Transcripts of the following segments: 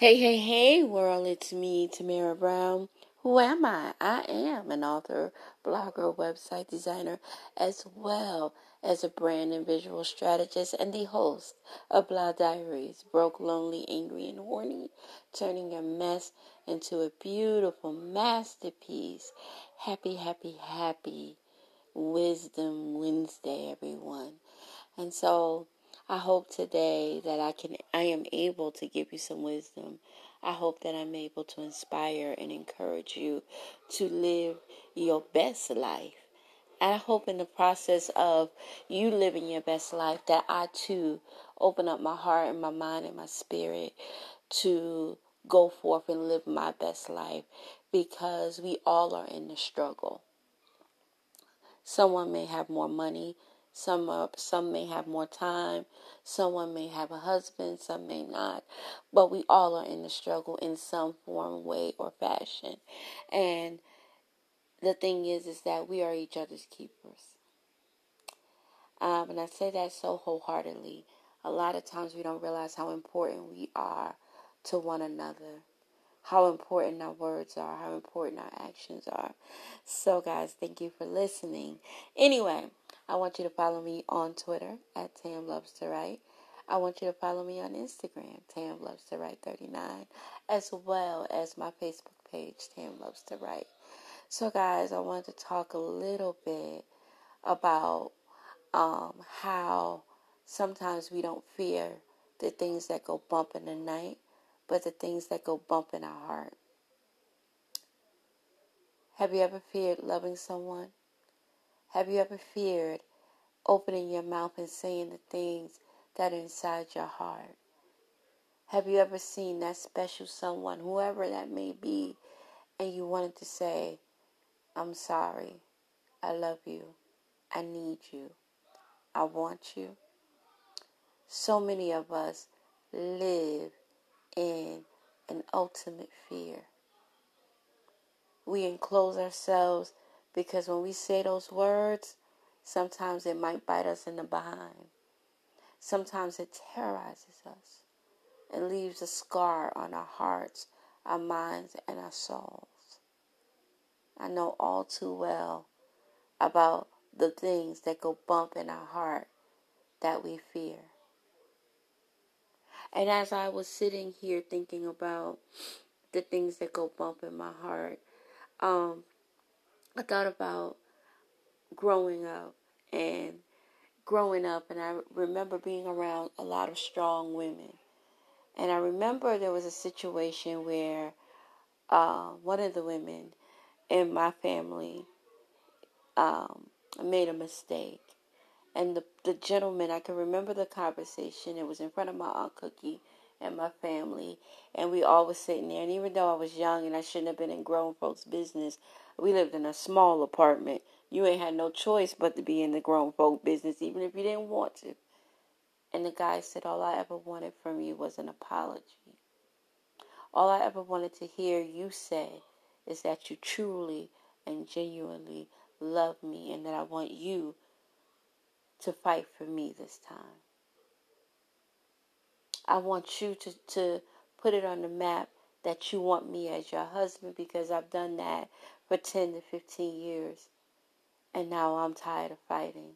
Hey, hey, hey, world, it's me, Tamara Brown. Who am I? I am an author, blogger, website designer, as well as a brand and visual strategist and the host of Blah Diaries, broke, lonely, angry, and horny, turning your mess into a beautiful masterpiece. Happy, happy, happy Wisdom Wednesday, everyone. And so, I hope today that I can I am able to give you some wisdom. I hope that I'm able to inspire and encourage you to live your best life. And I hope in the process of you living your best life that I too open up my heart and my mind and my spirit to go forth and live my best life because we all are in the struggle. Someone may have more money, some are, some may have more time, someone may have a husband, some may not, but we all are in the struggle in some form, way, or fashion. And the thing is, is that we are each other's keepers. Um, and I say that so wholeheartedly. A lot of times we don't realize how important we are to one another, how important our words are, how important our actions are. So, guys, thank you for listening. Anyway. I want you to follow me on Twitter at Tam Loves to Write. I want you to follow me on Instagram, Tam Loves to Write 39, as well as my Facebook page, Tam Loves to Write. So, guys, I wanted to talk a little bit about um, how sometimes we don't fear the things that go bump in the night, but the things that go bump in our heart. Have you ever feared loving someone? Have you ever feared opening your mouth and saying the things that are inside your heart? Have you ever seen that special someone, whoever that may be, and you wanted to say, I'm sorry, I love you, I need you, I want you? So many of us live in an ultimate fear. We enclose ourselves because when we say those words, sometimes it might bite us in the behind. Sometimes it terrorizes us and leaves a scar on our hearts, our minds, and our souls. I know all too well about the things that go bump in our heart that we fear. And as I was sitting here thinking about the things that go bump in my heart, um, I thought about growing up and growing up, and I remember being around a lot of strong women. And I remember there was a situation where uh, one of the women in my family um, made a mistake. And the, the gentleman, I can remember the conversation. It was in front of my Aunt Cookie and my family. And we all was sitting there. And even though I was young and I shouldn't have been in grown folks' business, we lived in a small apartment. You ain't had no choice but to be in the grown folk business, even if you didn't want to. And the guy said, All I ever wanted from you was an apology. All I ever wanted to hear you say is that you truly and genuinely love me and that I want you to fight for me this time. I want you to, to put it on the map that you want me as your husband because I've done that for 10 to 15 years. And now I'm tired of fighting.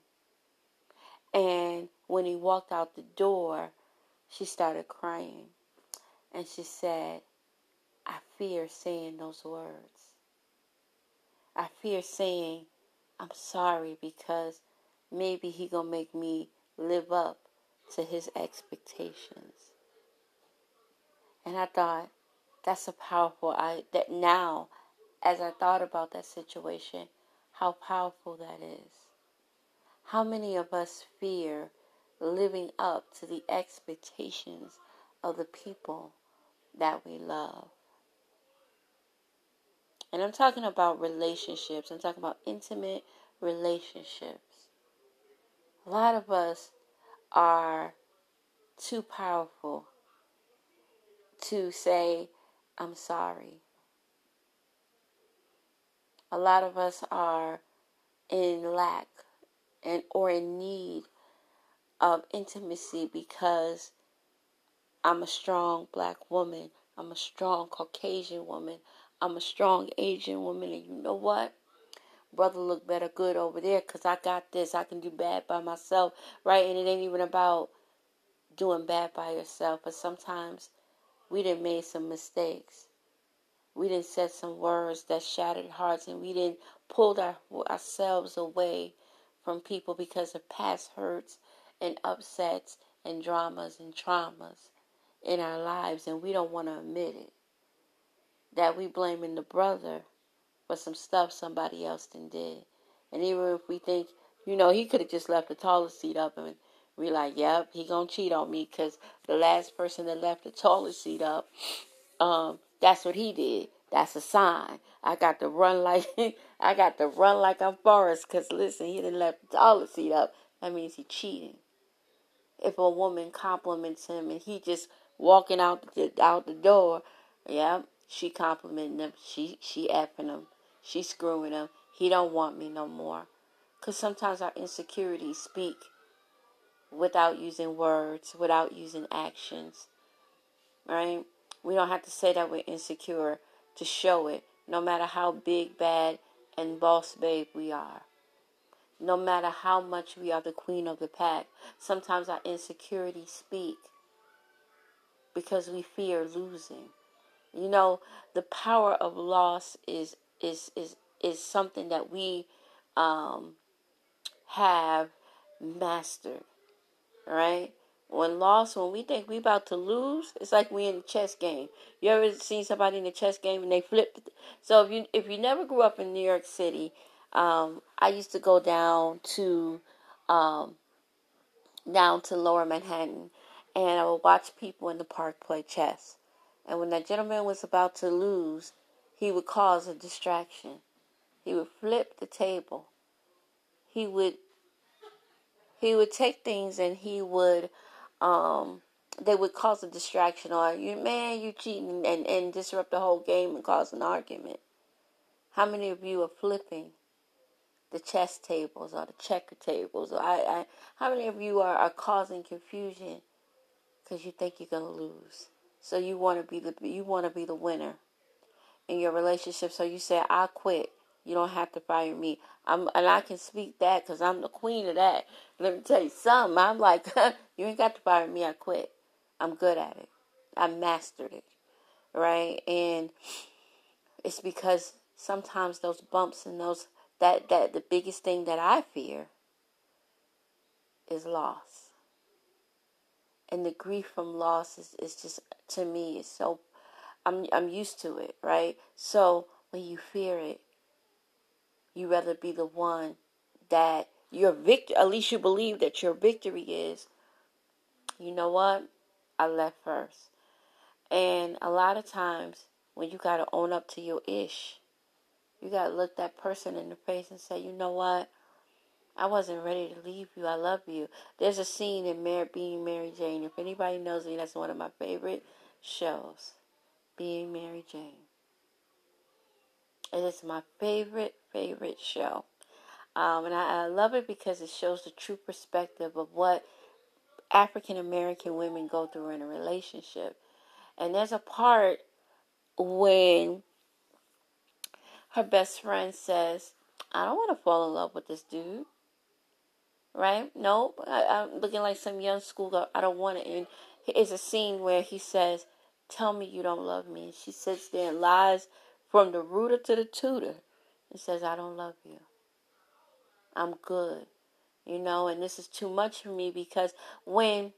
And when he walked out the door, she started crying. And she said, I fear saying those words. I fear saying, I'm sorry because maybe he gonna make me live up to his expectations. And I thought, that's a powerful I that now as I thought about that situation, how powerful that is. How many of us fear living up to the expectations of the people that we love? And I'm talking about relationships, I'm talking about intimate relationships. A lot of us are too powerful to say, I'm sorry. A lot of us are in lack and or in need of intimacy because I'm a strong black woman I'm a strong Caucasian woman. I'm a strong Asian woman. And you know what? Brother look better good over there because I got this. I can do bad by myself, right? And it ain't even about doing bad by yourself. But sometimes we done made some mistakes. We didn't said some words that shattered hearts and we didn't pulled our, ourselves away from people because of past hurts and upsets and dramas and traumas in our lives and we don't want to admit it. That we blaming the brother for some stuff somebody else done did. And even if we think, you know, he could have just left the tallest seat up and we like, yep, he gonna cheat on me because the last person that left the tallest seat up, um, that's what he did. That's a sign. I got to run like I got to run like I'm Forrest. Cause listen, he didn't left the toilet seat up. That means he cheating. If a woman compliments him and he just walking out the out the door, yeah, she complimenting him. She she effing him. She screwing him. He don't want me no more. Cause sometimes our insecurities speak without using words, without using actions. Right? We don't have to say that we're insecure to show it, no matter how big, bad, and boss babe we are. No matter how much we are the queen of the pack, sometimes our insecurities speak because we fear losing. You know, the power of loss is is is is something that we um, have mastered, right? When lost, when we think we about to lose, it's like we in a chess game. You ever seen somebody in a chess game and they flip? So if you if you never grew up in New York City, um, I used to go down to um, down to Lower Manhattan, and I would watch people in the park play chess. And when that gentleman was about to lose, he would cause a distraction. He would flip the table. He would he would take things and he would um they would cause a distraction or you man you cheating and, and disrupt the whole game and cause an argument. How many of you are flipping the chess tables or the checker tables? Or I, I how many of you are, are causing confusion because you think you're gonna lose? So you want to be the you want to be the winner in your relationship. So you say, "I quit." You don't have to fire me. I'm and I can speak that because I'm the queen of that. Let me tell you something. I'm like, you ain't got to fire me. I quit. I'm good at it. I mastered it, right? And it's because sometimes those bumps and those that that the biggest thing that I fear is loss. And the grief from loss is, is just to me is so I'm I'm used to it, right? So when you fear it, you rather be the one that your victory, at least you believe that your victory is, you know what? I left first. And a lot of times when you got to own up to your ish, you got to look that person in the face and say, you know what? I wasn't ready to leave you. I love you. There's a scene in Mary, Being Mary Jane. If anybody knows me, that's one of my favorite shows. Being Mary Jane. And It is my favorite, favorite show. Um, and I, I love it because it shows the true perspective of what African American women go through in a relationship. And there's a part when her best friend says, I don't want to fall in love with this dude. Right? No, I, am looking like some young schoolgirl. I don't want it. And it's a scene where he says, Tell me you don't love me. And she sits there and lies from the rooter to the tutor and says, I don't love you. I'm good. You know, and this is too much for me because when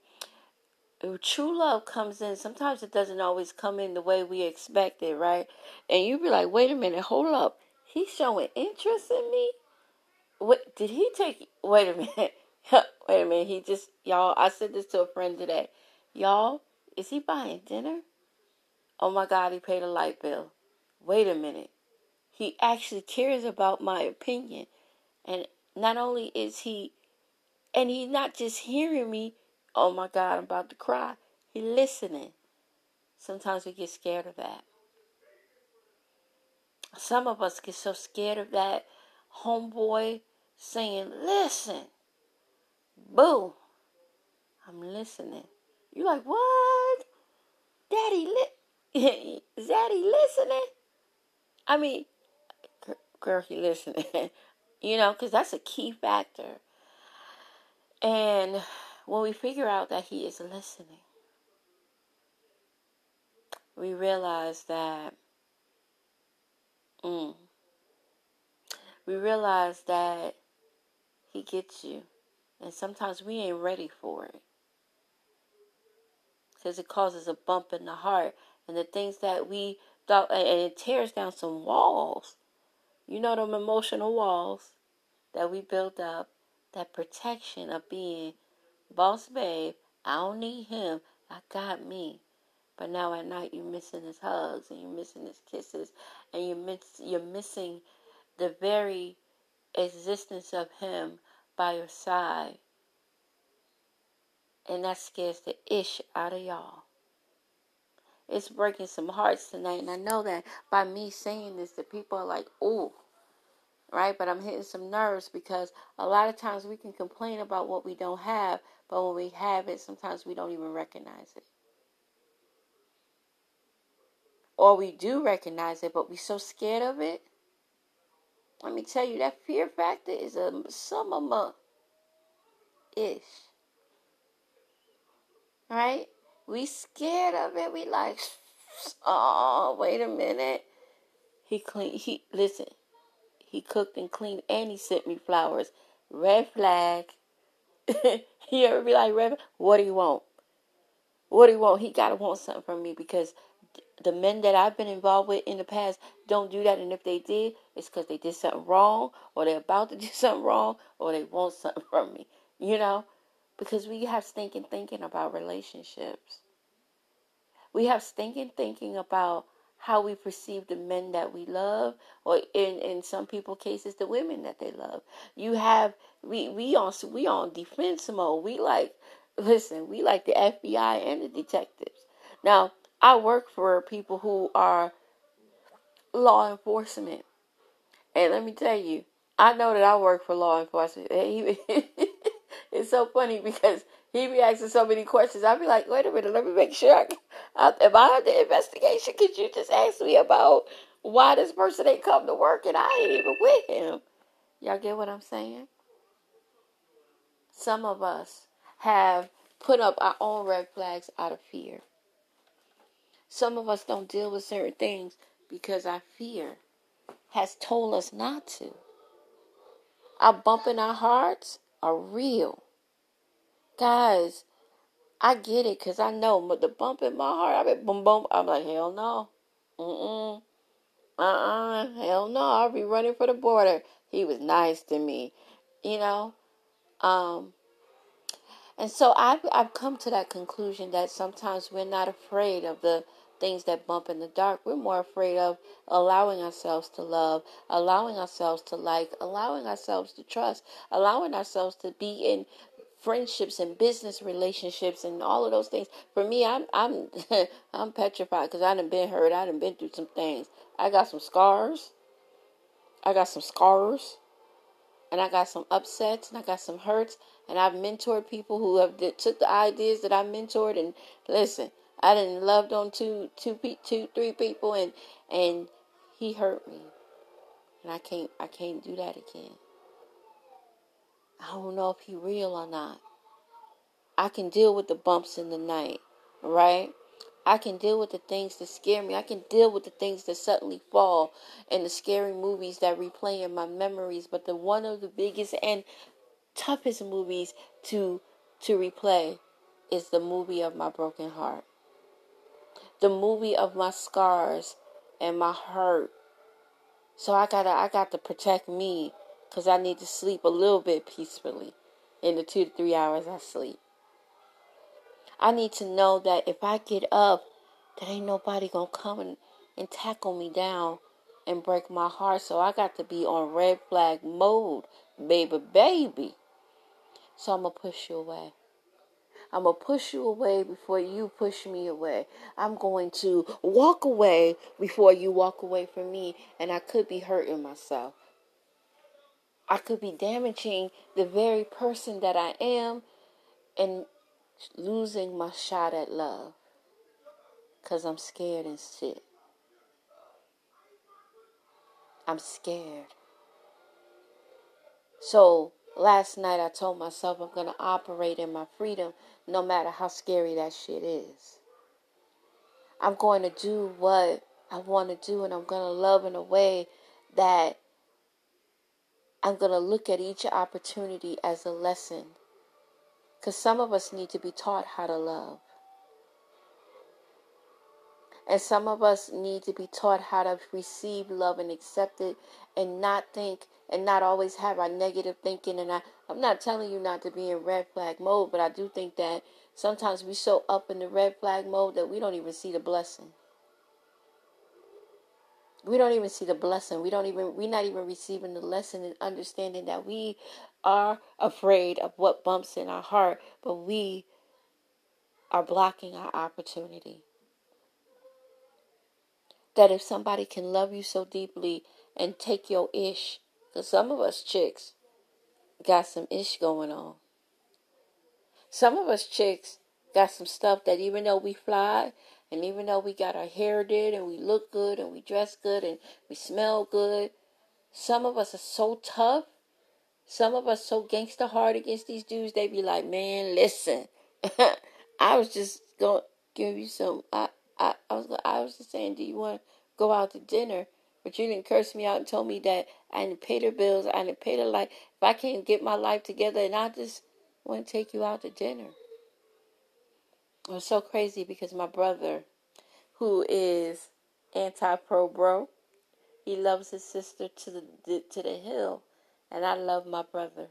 true love comes in, sometimes it doesn't always come in the way we expect it, right? And you be like, wait a minute, hold up. He's showing interest in me? What did he take wait a minute. wait a minute, he just y'all I said this to a friend today. Y'all, is he buying dinner? Oh my god, he paid a light bill. Wait a minute. He actually cares about my opinion. And not only is he, and he's not just hearing me, oh my God, I'm about to cry. He's listening. Sometimes we get scared of that. Some of us get so scared of that homeboy saying, listen, boo, I'm listening. You're like, what? Daddy, li-? Zaddy listening? I mean, girl, he listening. you know, because that's a key factor. And when we figure out that he is listening, we realize that mm, we realize that he gets you. And sometimes we ain't ready for it. Because it causes a bump in the heart. And the things that we thought, and it tears down some walls. You know, them emotional walls that we built up. That protection of being boss babe. I don't need him. I got me. But now at night you're missing his hugs and you're missing his kisses and you're miss, you're missing the very existence of him by your side. And that scares the ish out of y'all. It's breaking some hearts tonight. And I know that by me saying this, that people are like, ooh, right? But I'm hitting some nerves because a lot of times we can complain about what we don't have, but when we have it, sometimes we don't even recognize it. Or we do recognize it, but we're so scared of it. Let me tell you, that fear factor is a of a ish. Right? We scared of it. We like, oh, wait a minute. He clean. He listen. He cooked and cleaned, and he sent me flowers. Red flag. he ever be like, Red? What do you want? What do you want? He gotta want something from me because the men that I've been involved with in the past don't do that. And if they did, it's because they did something wrong, or they're about to do something wrong, or they want something from me. You know, because we have stinking thinking about relationships. We have stinking thinking about how we perceive the men that we love, or in in some people cases the women that they love. You have we we on we on defense mode. We like listen. We like the FBI and the detectives. Now I work for people who are law enforcement. And let me tell you, I know that I work for law enforcement. it's so funny because he be asking so many questions. I'll be like, wait a minute, let me make sure. I, I, if I the investigation, could you just ask me about why this person ain't come to work and I ain't even with him? Y'all get what I'm saying? Some of us have put up our own red flags out of fear. Some of us don't deal with certain things because our fear has told us not to. Our bump in our hearts are real. Guys, I get it because I know, but the bump in my heart, I be boom boom. I'm like, hell no. Mm-mm. Uh-uh. Hell no. I'll be running for the border. He was nice to me. You know? Um, and so I've I've come to that conclusion that sometimes we're not afraid of the things that bump in the dark. We're more afraid of allowing ourselves to love, allowing ourselves to like, allowing ourselves to trust, allowing ourselves to be in friendships and business relationships and all of those things. For me, I'm I'm I'm petrified because I done been hurt. I done been through some things. I got some scars. I got some scars, and I got some upsets, and I got some hurts. And I've mentored people who have took the ideas that I mentored and listen. I didn't loved on two, two, two, three people, and and he hurt me, and I can't, I can't do that again. I don't know if he real or not. I can deal with the bumps in the night, right? I can deal with the things that scare me. I can deal with the things that suddenly fall and the scary movies that replay in my memories. But the one of the biggest and toughest movies to to replay is the movie of my broken heart the movie of my scars and my hurt. So I gotta I got to protect me because I need to sleep a little bit peacefully in the two to three hours I sleep. I need to know that if I get up, that ain't nobody gonna come and, and tackle me down and break my heart. So I got to be on red flag mode, baby, baby. So I'm gonna push you away. I'm going to push you away before you push me away. I'm going to walk away before you walk away from me. And I could be hurting myself. I could be damaging the very person that I am and losing my shot at love. Because I'm scared and shit. I'm scared. So last night I told myself I'm going to operate in my freedom no matter how scary that shit is. I'm going to do what I want to do and I'm going to love in a way that I'm going to look at each opportunity as a lesson. Because some of us need to be taught how to love. And some of us need to be taught how to receive love and accept it and not think and not always have our negative thinking. And I, I'm not telling you not to be in red flag mode, but I do think that sometimes we so up in the red flag mode that we don't even see the blessing. We don't even see the blessing. We don't even we're not even receiving the lesson and understanding that we are afraid of what bumps in our heart, but we are blocking our opportunity that if somebody can love you so deeply and take your ish, because some of us chicks got some ish going on. Some of us chicks got some stuff that even though we fly and even though we got our hair did and we look good and we dress good and we smell good, some of us are so tough. Some of us so gangster hard against these dudes, they be like, man, listen. I was just to give you some. I, I, I was I was just saying, do you want to go out to dinner? But you didn't curse me out and told me that I didn't pay the bills, I didn't pay the light. If I can't get my life together, and I just want to take you out to dinner. It was so crazy because my brother, who is anti-pro bro, he loves his sister to the to the hill, and I love my brother.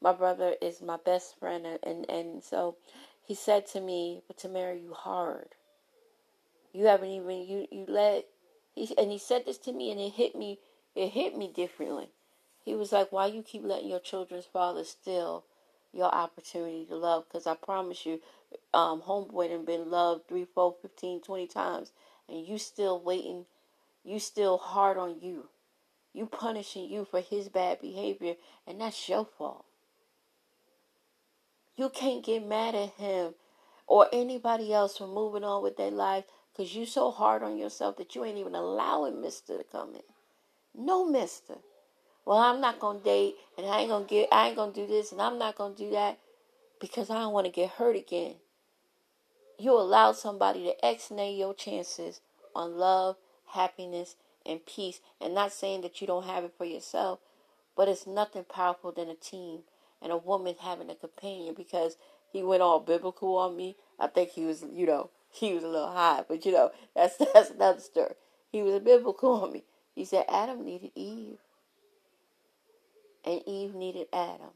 My brother is my best friend, and and, and so he said to me, "But to marry you hard." You haven't even you you let he and he said this to me and it hit me it hit me differently. He was like, "Why you keep letting your children's father steal your opportunity to love? Because I promise you, um, homeboy done been loved three, four, fifteen, twenty times, and you still waiting. You still hard on you. You punishing you for his bad behavior, and that's your fault. You can't get mad at him or anybody else for moving on with their life because you so hard on yourself that you ain't even allowing mister to come in. No mister. Well, I'm not gonna date and I ain't gonna get I ain't gonna do this and I'm not gonna do that because I don't want to get hurt again. You allow somebody to x-nay your chances on love, happiness, and peace. And not saying that you don't have it for yourself, but it's nothing powerful than a team and a woman having a companion because he went all biblical on me. I think he was, you know, he was a little high, but you know, that's that's another story. He was biblical on me. He said Adam needed Eve. And Eve needed Adam.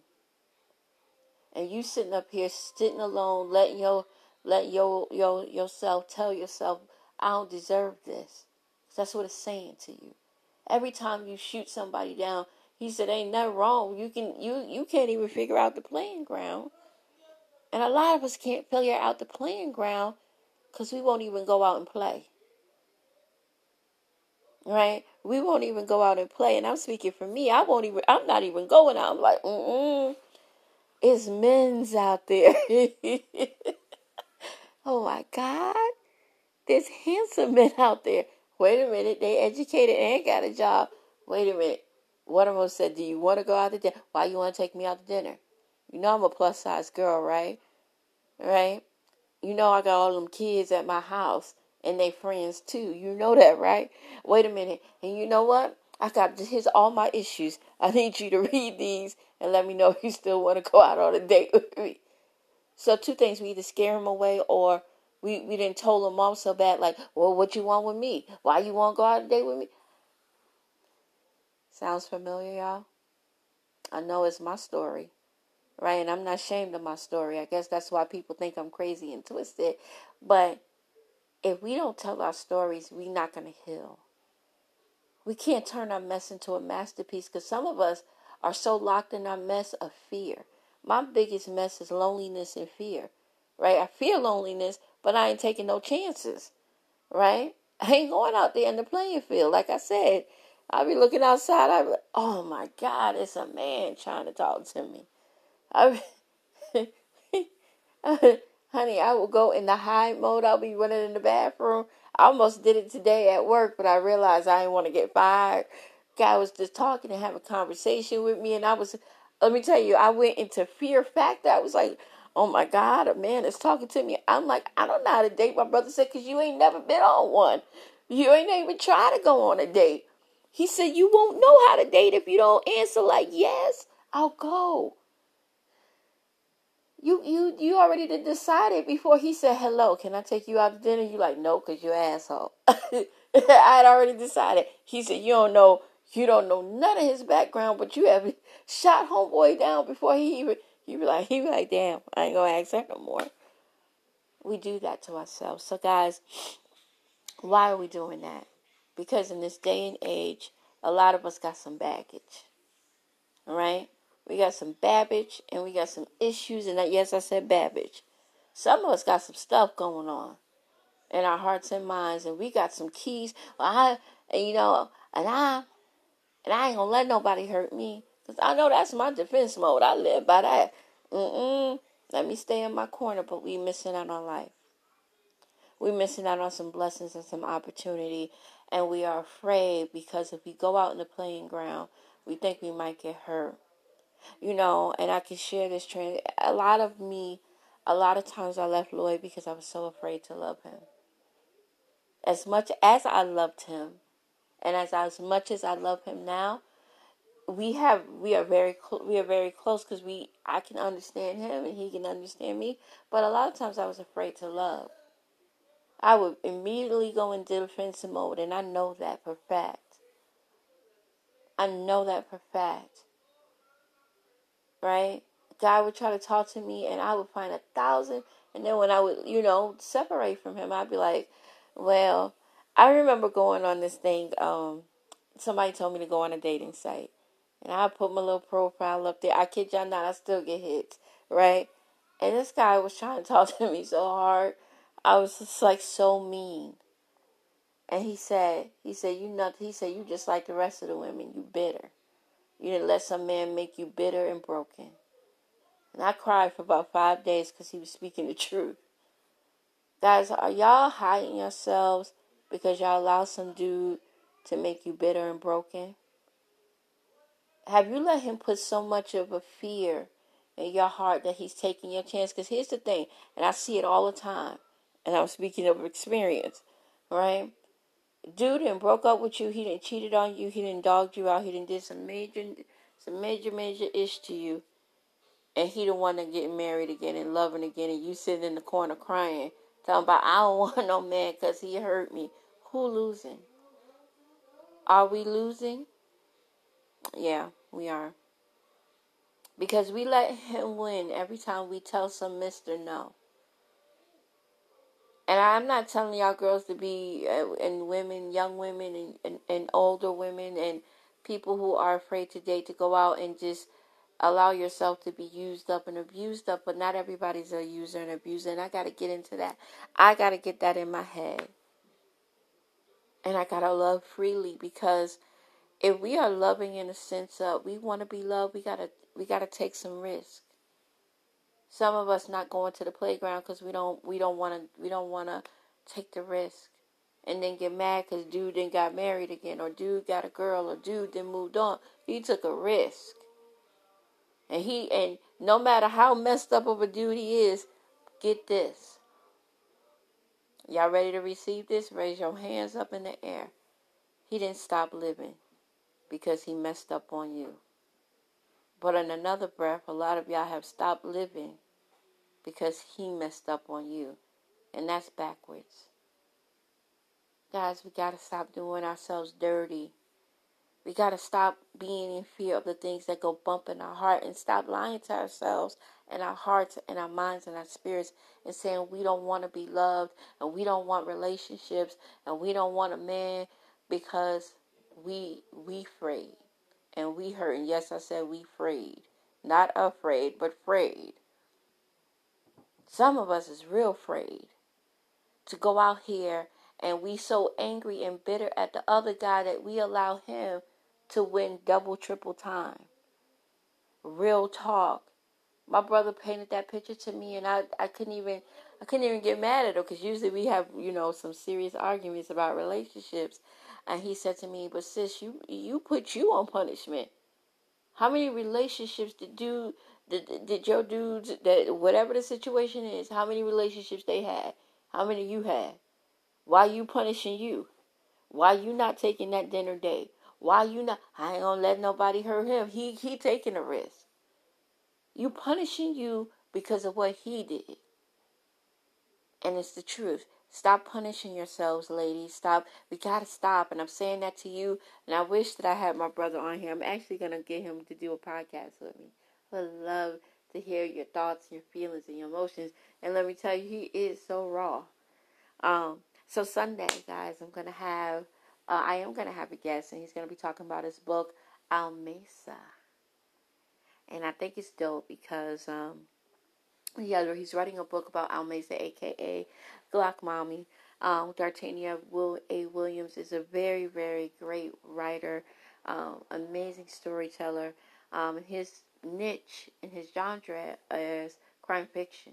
And you sitting up here sitting alone, letting your let your your yourself tell yourself, I don't deserve this. That's what it's saying to you. Every time you shoot somebody down, he said, Ain't nothing wrong. You can you you can't even figure out the playing ground. And a lot of us can't figure out the playing ground because we won't even go out and play. Right? We won't even go out and play. And I'm speaking for me. I won't even, I'm not even going out. I'm like, mm It's men's out there. oh my God. There's handsome men out there. Wait a minute. They educated and got a job. Wait a minute. One of them said, Do you want to go out to dinner? Why you want to take me out to dinner? You know I'm a plus size girl, right? Right? You know I got all them kids at my house and they friends too. You know that, right? Wait a minute. And you know what? I got this. here's all my issues. I need you to read these and let me know if you still want to go out on a date with me. So two things: we either scare him away or we we didn't told him off so bad. Like, well, what you want with me? Why you want to go out on a date with me? Sounds familiar, y'all? I know it's my story right? And I'm not ashamed of my story. I guess that's why people think I'm crazy and twisted. But if we don't tell our stories, we're not going to heal. We can't turn our mess into a masterpiece because some of us are so locked in our mess of fear. My biggest mess is loneliness and fear, right? I feel loneliness, but I ain't taking no chances, right? I ain't going out there in the playing field. Like I said, I'll be looking outside. I be, oh my God, it's a man trying to talk to me. I, honey, I will go in the hide mode. I'll be running in the bathroom. I almost did it today at work, but I realized I didn't want to get fired. Guy was just talking and having a conversation with me, and I was, let me tell you, I went into fear factor. I was like, oh my God, a man is talking to me. I'm like, I don't know how to date. My brother said, because you ain't never been on one. You ain't even try to go on a date. He said, you won't know how to date if you don't answer like, yes, I'll go. You you you already decided before he said hello. Can I take you out to dinner? You like no, cause you're asshole. I had already decided. He said you don't know you don't know none of his background, but you have shot homeboy down before he even he be like he be like damn I ain't gonna ask that no more. We do that to ourselves. So guys, why are we doing that? Because in this day and age, a lot of us got some baggage. Right. We got some babbage and we got some issues. And that, yes, I said babbage. Some of us got some stuff going on in our hearts and minds, and we got some keys. I, and you know, and I, and I ain't gonna let nobody hurt me, cause I know that's my defense mode. I live by that. Mm-mm. Let me stay in my corner, but we missing out on life. We missing out on some blessings and some opportunity, and we are afraid because if we go out in the playing ground, we think we might get hurt you know, and I can share this trend. A lot of me, a lot of times I left Lloyd because I was so afraid to love him. As much as I loved him, and as as much as I love him now, we have we are very cl- we are very close because we I can understand him and he can understand me. But a lot of times I was afraid to love. I would immediately go into defensive mode, and I know that for fact. I know that for fact right? God would try to talk to me, and I would find a thousand. And then when I would, you know, separate from Him, I'd be like, well, I remember going on this thing. Um, somebody told me to go on a dating site, and I put my little profile up there. I kid y'all not, I still get hits, right? And this guy was trying to talk to me so hard. I was just like so mean. And he said, he said, you not, he said, you just like the rest of the women, you bitter. You didn't let some man make you bitter and broken. And I cried for about five days because he was speaking the truth. Guys, are y'all hiding yourselves because y'all allow some dude to make you bitter and broken? Have you let him put so much of a fear in your heart that he's taking your chance? Because here's the thing, and I see it all the time, and I'm speaking of experience, right? Dude and broke up with you, he didn't cheated on you, he didn't dogged you out, he didn't did some major some major major ish to you. And he the one that getting married again and loving again and you sitting in the corner crying, talking about I don't want no man because he hurt me. Who losing? Are we losing? Yeah, we are. Because we let him win every time we tell some mister no. And I'm not telling y'all girls to be, uh, and women, young women, and, and, and older women, and people who are afraid to date to go out and just allow yourself to be used up and abused up. But not everybody's a user and abuser. And I got to get into that. I got to get that in my head. And I got to love freely because if we are loving in a sense of we want to be loved, we got to we got to take some risk some of us not going to the playground because we don't we don't want to we don't want to take the risk and then get mad because dude then got married again or dude got a girl or dude then moved on. He took a risk. And he and no matter how messed up of a dude he is get this. Y'all ready to receive this? Raise your hands up in the air. He didn't stop living because he messed up on you. But in another breath a lot of y'all have stopped living because he messed up on you. And that's backwards. Guys, we got to stop doing ourselves dirty. We got to stop being in fear of the things that go bump in our heart and stop lying to ourselves and our hearts and our minds and our spirits and saying we don't want to be loved and we don't want relationships and we don't want a man because we we afraid and we hurt. And yes, I said we afraid. Not afraid, but afraid. Some of us is real afraid to go out here and we so angry and bitter at the other guy that we allow him to win double triple time. Real talk. My brother painted that picture to me, and I, I couldn't even I couldn't even get mad at him because usually we have you know some serious arguments about relationships, and he said to me, "But sis, you you put you on punishment. How many relationships did do did, did your dudes that whatever the situation is? How many relationships they had? How many you had? Why you punishing you? Why you not taking that dinner date? Why you not? I ain't gonna let nobody hurt him. He he taking a risk. You punishing you because of what he did. And it's the truth. Stop punishing yourselves, ladies. Stop. We gotta stop. And I'm saying that to you. And I wish that I had my brother on here. I'm actually gonna get him to do a podcast with me. Would love to hear your thoughts, your feelings, and your emotions. And let me tell you, he is so raw. Um, so Sunday, guys, I'm gonna have. Uh, I am gonna have a guest, and he's gonna be talking about his book, Almesa and I think it's dope because um, yeah, he's writing a book about Almesa, aka Glock Mommy. Um, Dartania Will A. Williams is a very, very great writer, um, amazing storyteller. Um, his niche in his genre is crime fiction.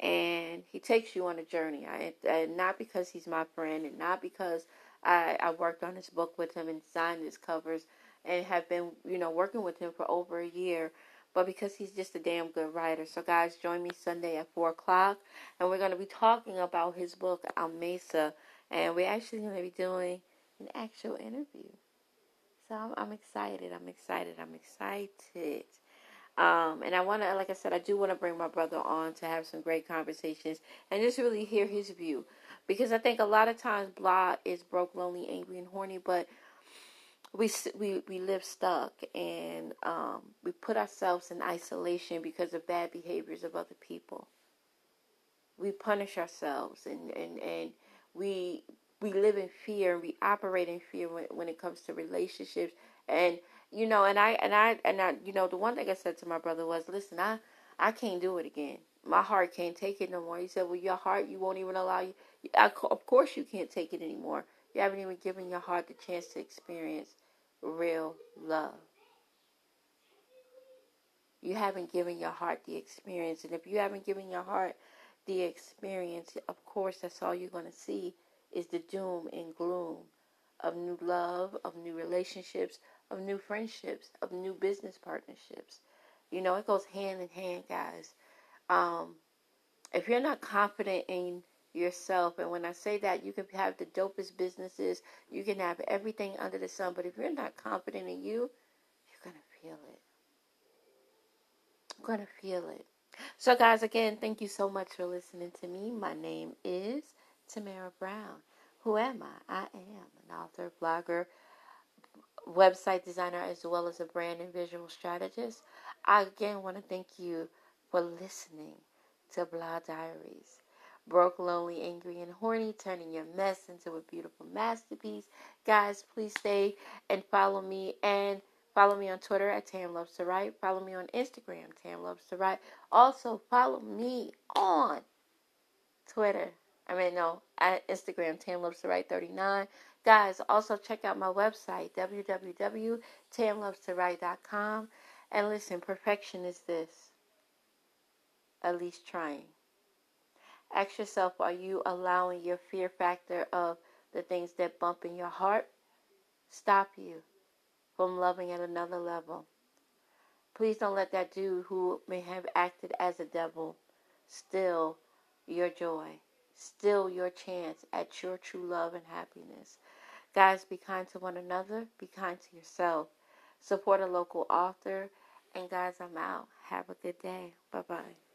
And he takes you on a journey. I, and not because he's my friend and not because I, I worked on his book with him and signed his covers, and have been, you know, working with him for over a year. But because he's just a damn good writer. So, guys, join me Sunday at 4 o'clock. And we're going to be talking about his book, Al Mesa, And we're actually going to be doing an actual interview. So, I'm, I'm excited. I'm excited. I'm excited. Um, and I want to, like I said, I do want to bring my brother on to have some great conversations and just really hear his view. Because I think a lot of times blah is broke, lonely, angry, and horny, but we we we live stuck and um, we put ourselves in isolation because of bad behaviors of other people. We punish ourselves and and and we we live in fear and we operate in fear when, when it comes to relationships. And you know and I and I and I you know the one thing I said to my brother was listen I I can't do it again. My heart can't take it no more. He said well your heart you won't even allow you I, of course you can't take it anymore. You haven't even given your heart the chance to experience real love. You haven't given your heart the experience. And if you haven't given your heart the experience, of course, that's all you're going to see is the doom and gloom of new love, of new relationships, of new friendships, of new business partnerships. You know, it goes hand in hand, guys. Um, if you're not confident in yourself. And when I say that, you can have the dopest businesses, you can have everything under the sun, but if you're not confident in you, you're going to feel it. I'm going to feel it. So, guys, again, thank you so much for listening to me. My name is Tamara Brown. Who am I? I am an author, blogger, website designer, as well as a brand and visual strategist. I again want to thank you for listening to Blah Diaries broke, lonely, angry, and horny, turning your mess into a beautiful masterpiece. Guys, please stay and follow me and follow me on Twitter at Tam Loves to Write. Follow me on Instagram, Tam Loves to Write. Also follow me on Twitter. I mean no, at Instagram, Tam Loves to Write 39. Guys, also check out my website, www.tamlovestowrite.com. And listen, perfection is this. At least trying. Ask yourself are you allowing your fear factor of the things that bump in your heart stop you from loving at another level? Please don't let that dude who may have acted as a devil steal your joy, steal your chance at your true love and happiness. Guys, be kind to one another, be kind to yourself, support a local author, and guys, I'm out. Have a good day. Bye bye.